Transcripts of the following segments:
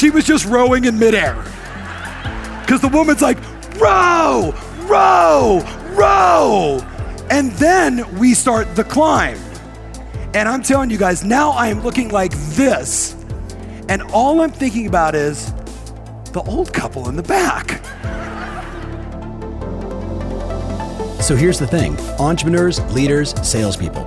she was just rowing in midair. Because the woman's like, row, row, row. And then we start the climb. And I'm telling you guys, now I am looking like this. And all I'm thinking about is the old couple in the back. So here's the thing entrepreneurs, leaders, salespeople,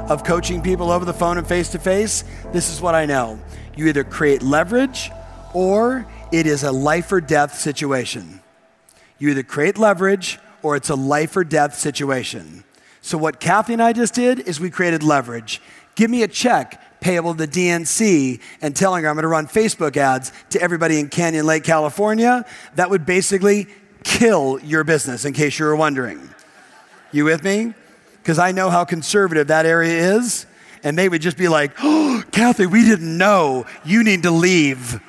of coaching people over the phone and face to face. This is what I know. You either create leverage or it is a life or death situation. You either create leverage or it's a life or death situation. So, what Kathy and I just did is we created leverage. Give me a check payable to the DNC and telling her I'm going to run Facebook ads to everybody in Canyon Lake, California. That would basically kill your business, in case you were wondering. You with me? Because I know how conservative that area is. And they would just be like, oh, Kathy, we didn't know. You need to leave.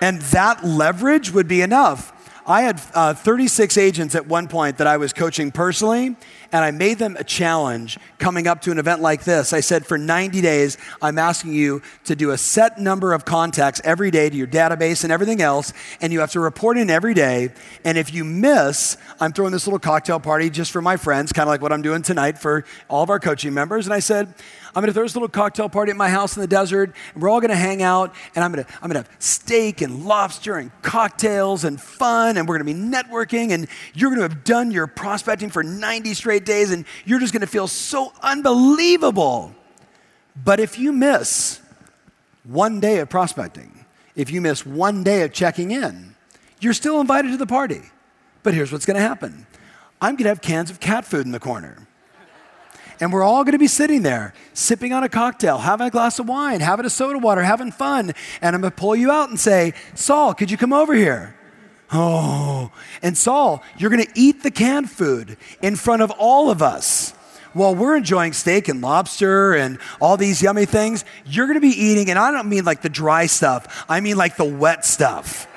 and that leverage would be enough. I had uh, 36 agents at one point that I was coaching personally, and I made them a challenge coming up to an event like this. I said, for 90 days, I'm asking you to do a set number of contacts every day to your database and everything else, and you have to report in every day. And if you miss, I'm throwing this little cocktail party just for my friends, kind of like what I'm doing tonight for all of our coaching members. And I said, I'm to throw this little cocktail party at my house in the desert, and we're all to hang out, and I'm to I'm to have steak and lobster and cocktails and fun, and we're to be networking, and you're to have done your prospecting for 90 straight days, and you're just to feel so unbelievable. But if you miss one day of prospecting, if you miss one day of checking in, you're still invited to the party. But here's what's to happen I'm to have cans of cat food in the corner. And we're all going to be sitting there, sipping on a cocktail, having a glass of wine, having a soda water, having fun. And I'm going to pull you out and say, Saul, could you come over here? Oh, and Saul, you're going to eat the canned food in front of all of us. While we're enjoying steak and lobster and all these yummy things, you're going to be eating, and I don't mean like the dry stuff, I mean like the wet stuff.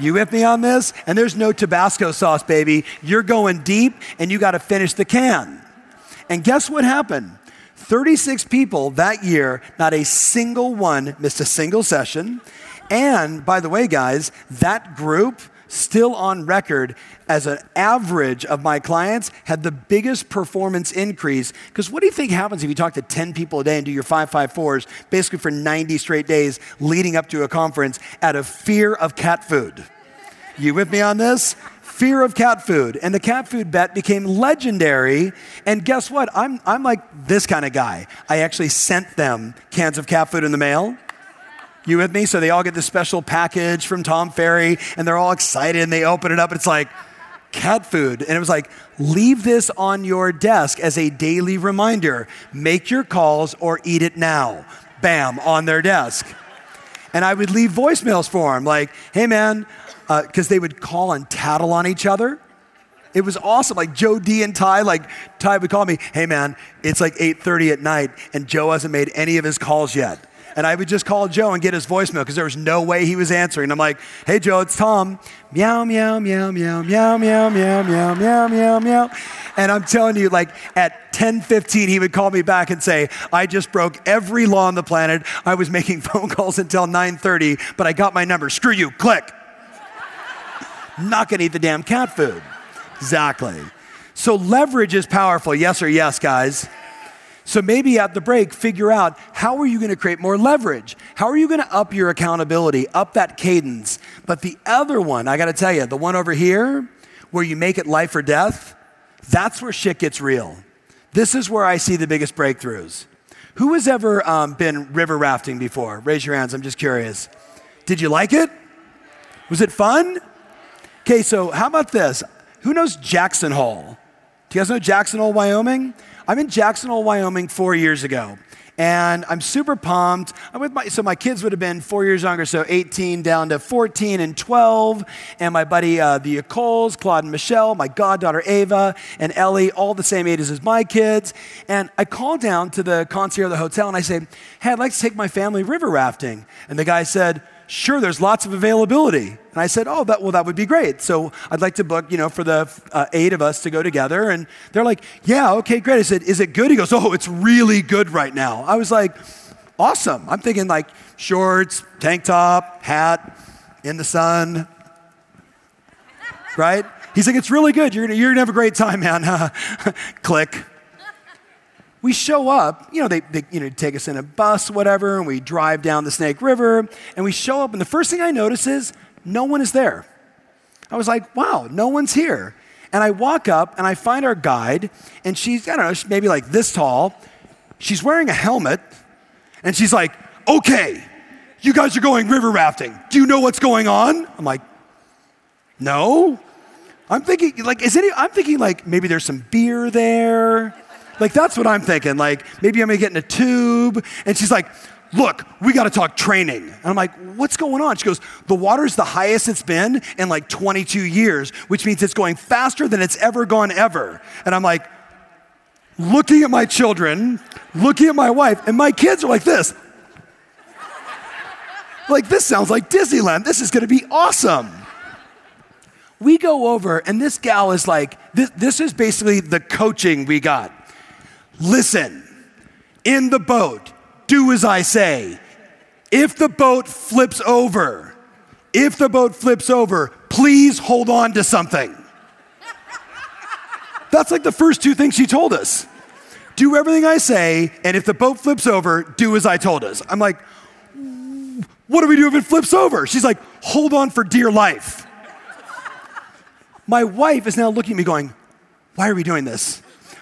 You with me on this? And there's no Tabasco sauce, baby. You're going deep, and you got to finish the can. And guess what happened? 36 people that year, not a single one missed a single session. And by the way, guys, that group, still on record as an average of my clients, had the biggest performance increase. Because what do you think happens if you talk to 10 people a day and do your 554s basically for 90 straight days leading up to a conference out of fear of cat food? You with me on this? Fear of cat food. And the cat food bet became legendary. And guess what? I'm, I'm like this kind of guy. I actually sent them cans of cat food in the mail. You with me? So they all get this special package from Tom Ferry and they're all excited and they open it up. It's like cat food. And it was like, leave this on your desk as a daily reminder. Make your calls or eat it now. Bam, on their desk. And I would leave voicemails for them like, hey man, because uh, they would call and tattle on each other. It was awesome. Like Joe D and Ty, like Ty would call me, hey man, it's like 8:30 at night and Joe hasn't made any of his calls yet. And I would just call Joe and get his voicemail because there was no way he was answering. I'm like, hey Joe, it's Tom. Meow, meow, meow, meow, meow, meow, meow, meow, meow, meow, meow. And I'm telling you, like at 10:15, he would call me back and say, I just broke every law on the planet. I was making phone calls until 9:30, but I got my number. Screw you, click not to eat the damn cat food. Exactly. So leverage is powerful. Yes or yes, guys? So maybe at the break, figure out how are you going to create more leverage? How are you going to up your accountability, up that cadence? But the other one, I got to tell you, the one over here where you make it life or death, that's where shit gets real. This is where I see the biggest breakthroughs. Who has ever um, been river rafting before? Raise your hands. I'm just curious. Did you like it? Was it fun? Okay, so how about this? Who knows Jackson Hole? Do you guys know Jackson Hole, Wyoming? I'm in Jackson Hole, Wyoming four years ago. and I'm super pumped. I'm with my, so my kids would have been four years younger, so 18 down to 14 and 12. And my buddy, uh, the Coles, Claude and Michelle, my goddaughter Ava, and Ellie, all the same ages as my kids. And I call down to the concierge of the hotel and I say, Hey, I'd like to take my family river rafting. And the guy said, sure, there's lots of availability. And I said, oh, that, well, that would be great. So I'd like to book, you know, for the uh, eight of us to go together. And they're like, yeah, okay, great. I said, is it good? He goes, oh, it's really good right now. I was like, awesome. I'm thinking like shorts, tank top, hat, in the sun, right? He's like, it's really good. You're gonna, you're gonna have a great time, man. Click we show up, you know, they, they, you know, take us in a bus, whatever, and we drive down the Snake River, and we show up, and the first thing I notice is no one is there. I was like, wow, no one's here. And I walk up and I find our guide, and she's, I don't know, maybe like this tall. She's wearing a helmet, and she's like, okay, you guys are going river rafting. Do you know what's going on? I'm like, no. I'm thinking, like, is any, I'm thinking, like, maybe there's some beer there. Like, that's what I'm thinking. Like, maybe I'm gonna get in a tube. And she's like, look, we got to talk training. And I'm like, what's going on? She goes, the water's the highest it's been in like 22 years, which means it's going faster than it's ever gone ever. And I'm like, looking at my children, looking at my wife, and my kids are like this. like, this sounds like Disneyland. This is going to be awesome. We go over, and this gal is like, this, this is basically the coaching we got. Listen, in the boat, do as I say. If the boat flips over, if the boat flips over, please hold on to something. That's like the first two things she told us. Do everything I say, and if the boat flips over, do as I told us. I'm like, what do we do if it flips over? She's like, hold on for dear life. My wife is now looking at me going, why are we doing this?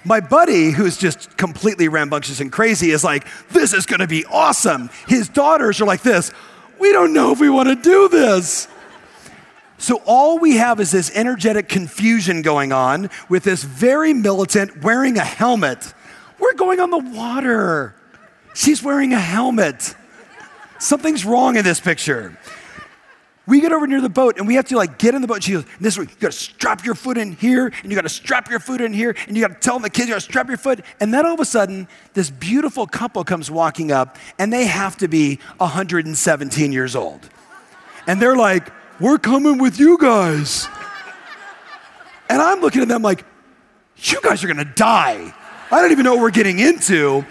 My buddy, who's just completely rambunctious and crazy, is like, this is gonna be awesome. His daughters are like this, we don't know if we wanna do this. So all we have is this energetic confusion going on with this very militant wearing a helmet. We're going on the water. She's wearing a helmet. Something's wrong in this picture. We get over near the boat and we have to like get in the boat. She goes, this way, you gotta strap your foot in here and you gotta strap your foot in here and you gotta tell the kids you gotta strap your foot. And then all of a sudden, this beautiful couple comes walking up and they have to be 117 years old. And they're like, we're coming with you guys. And I'm looking at them like, you guys are gonna die. I don't even know what we're getting into.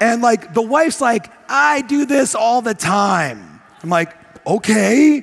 And like the wife's like, I do this all the time. I'm like, okay.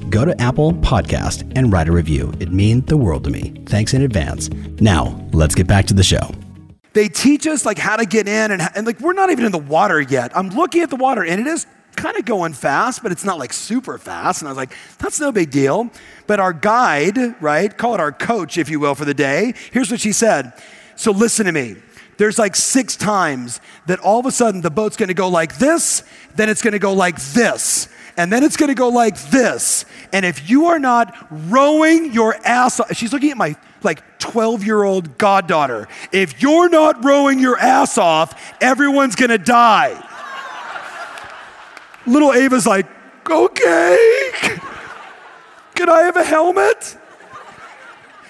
go to Apple Podcast and write a review. It means the world to me. Thanks in advance. Now, let's get back to the show. They teach us like how to get in and, and like we're not even in the water yet. I'm looking at the water and it is kind of going fast, but it's not like super fast. And I was like, that's no big deal. But our guide, right, call it our coach, if you will, for the day, here's what she said. So listen to me. There's like six times that all of a sudden the boat's gonna go like this, then it's gonna go like this and then it's going to go like this. And if you are not rowing your ass off, she's looking at my like 12 year old goddaughter. If you're not rowing your ass off, everyone's going to die. Little Ava's like, okay, can I have a helmet?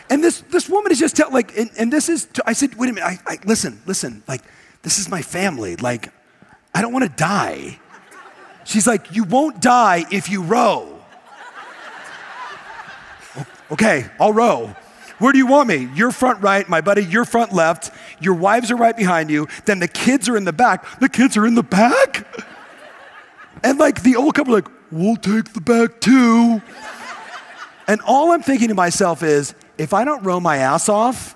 And this, this woman is just tell, like, and, and this is, I said, wait a minute, I, I, listen, listen, like, this is my family. Like, I don't want to die. She's like, You won't die if you row. okay, I'll row. Where do you want me? Your front right, my buddy, your front left. Your wives are right behind you. Then the kids are in the back. The kids are in the back? And like the old couple like, we'll take the back too. And all I'm thinking to myself is, if I don't row my ass off,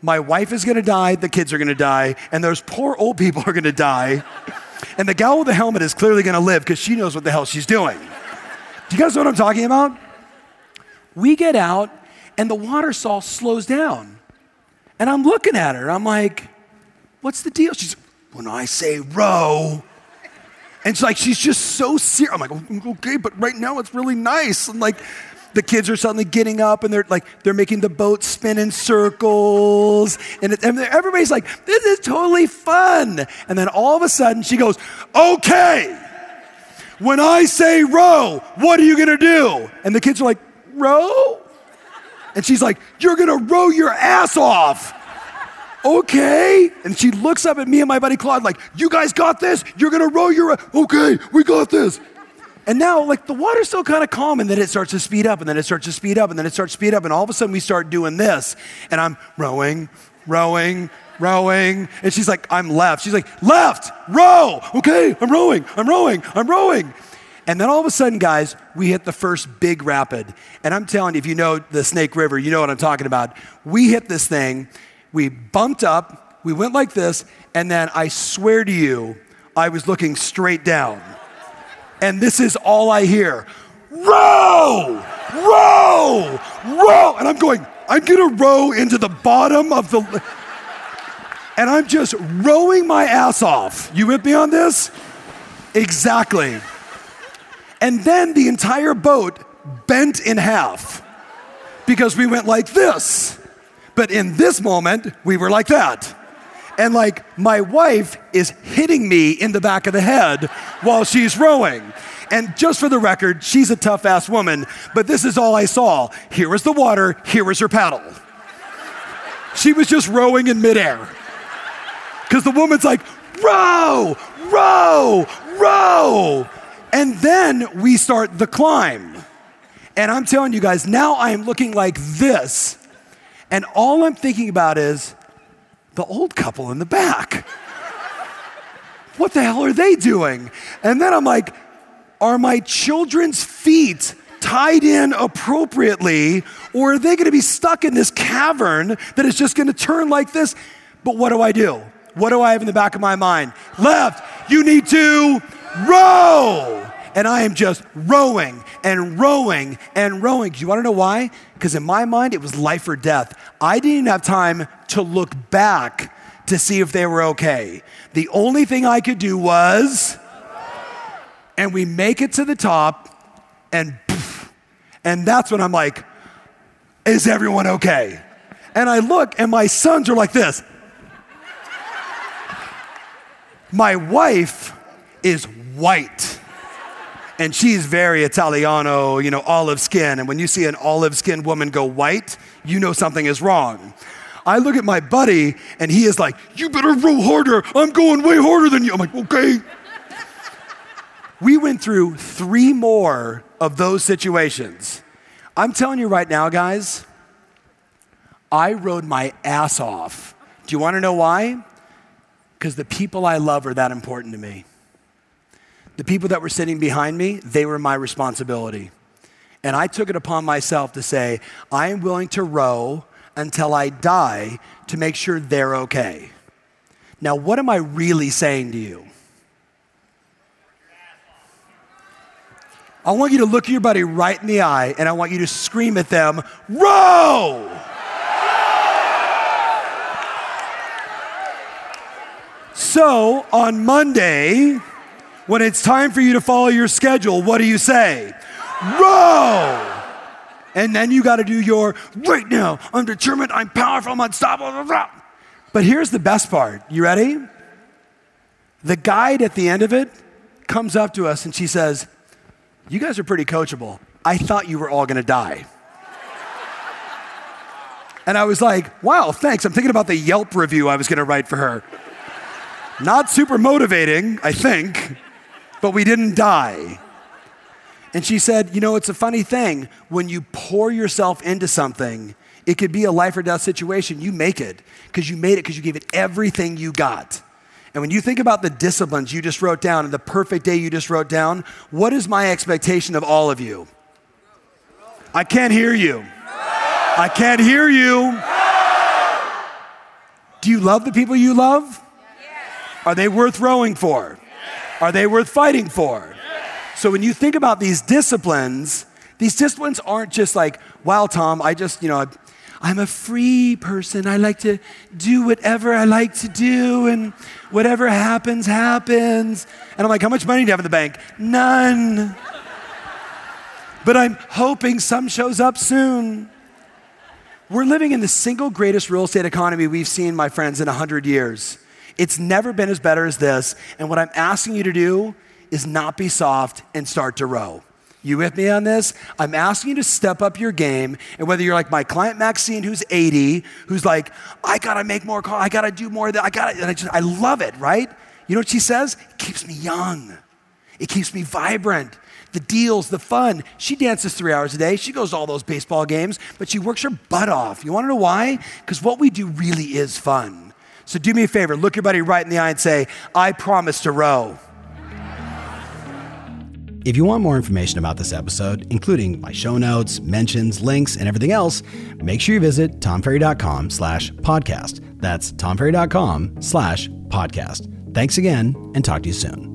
my wife is gonna die, the kids are gonna die, and those poor old people are gonna die. And the gal with the helmet is clearly gonna live because she knows what the hell she's doing. Do you guys know what I'm talking about? We get out and the water saw slows down. And I'm looking at her. I'm like, what's the deal? She's, when I say row, and she's like, she's just so serious. I'm like, okay, but right now it's really nice. And like, the kids are suddenly getting up and they're like, they're making the boat spin in circles. And, it, and everybody's like, this is totally fun. And then all of a sudden she goes, okay, when I say row, what are you gonna do? And the kids are like, row? And she's like, you're gonna row your ass off okay. And she looks up at me and my buddy Claude, like, you guys got this? You're gonna row your, okay, we got this. And now, like, the water's still kind of calm, and then it starts to speed up, and then it starts to speed up, and then it starts to speed up, and all of a sudden we start doing this. And I'm rowing, rowing, rowing. And she's like, I'm left. She's like, left, row. Okay, I'm rowing, I'm rowing, I'm rowing. And then all of a sudden, guys, we hit the first big rapid. And I'm telling you, if you know the Snake River, you know what I'm talking about. We hit this thing, we bumped up, we went like this, and then I swear to you, I was looking straight down. And this is all I hear row, row, row. And I'm going, I'm gonna row into the bottom of the. And I'm just rowing my ass off. You with me on this? Exactly. And then the entire boat bent in half because we went like this. But in this moment, we were like that. And like my wife is hitting me in the back of the head while she's rowing. And just for the record, she's a tough ass woman, but this is all I saw. Here was the water, here was her paddle. She was just rowing in midair. Because the woman's like, row, row, row. And then we start the climb. And I'm telling you guys, now I am looking like this and all I'm thinking about is the old couple in the back. what the hell are they doing? And then I'm like, are my children's feet tied in appropriately, or are they gonna be stuck in this cavern that is just gonna turn like this? But what do I do? What do I have in the back of my mind? Left, you need to row and I am just rowing and rowing and rowing. Do you want to know why? Because in my mind, it was life or death. I didn't have time to look back to see if they were okay. The only thing I could do was, and we make it to the top, and and that's when I'm like, is everyone okay? And I look, and my sons are like this. My wife is white and she's very Italiano, you know, olive skin. And when you see an olive skinned woman go white, you know something is wrong. I look at my buddy and he is like, You better row harder. I'm going way harder than you. I'm like, Okay. we went through three more of those situations. I'm telling you right now, guys, I rowed my ass off. Do you want to know why? Because the people I love are that important to me. The people that were sitting behind me, they were my responsibility. And I took it upon myself to say, I am willing to row until I die to make sure they're okay. Now, what am I really saying to you? I want you to look at your buddy right in the eye and I want you to scream at them, row! So on Monday, when it's time for you to follow your schedule, what do you say? Row! And then you got to do your right now. I'm determined, I'm powerful, I'm unstoppable. But here's the best part. You ready? The guide at the end of it comes up to us and she says, You guys are pretty coachable. I thought you were all going to die. And I was like, Wow, thanks. I'm thinking about the Yelp review I was going to write for her. Not super motivating, I think but we didn't die. And she said, You know, it's a funny thing. When you pour yourself into something, it could be a life or death situation. You make it because you made it because you gave it everything you got. And when you think about the disciplines you just wrote down and the perfect day you just wrote down, what is my expectation of all of you? I can't hear you. I can't hear you. Do you love the people you love? Are they worth rowing for? Are they worth fighting for? So when you think about these disciplines, these disciplines aren't just like, wow, Tom, I just, you know, I'm a free person. I like to do whatever I like to do, and whatever happens, happens. And I'm like, how much money do you have in the bank? None. but I'm hoping some shows up soon. We're living in the single greatest real estate economy we've seen, my friends, in 100 years. It's never been as better as this. And what I'm asking you to do is not be soft and start to row. You with me on this? I'm asking you to step up your game. And whether you're like my client Maxine, who's 80, who's like, I gotta make more calls, I gotta do more of that, I gotta, and I just, I love it, right? You know what she says? It keeps me young. It keeps me vibrant. The deals, the fun. She dances three hours a day. She goes to all those baseball games, but she works her butt off. You wanna know why? Because what we do really is fun. So do me a favor, look your buddy right in the eye and say, I promise to row. If you want more information about this episode, including my show notes, mentions, links, and everything else, make sure you visit tomferry.com slash podcast. That's tomferry.com slash podcast. Thanks again, and talk to you soon.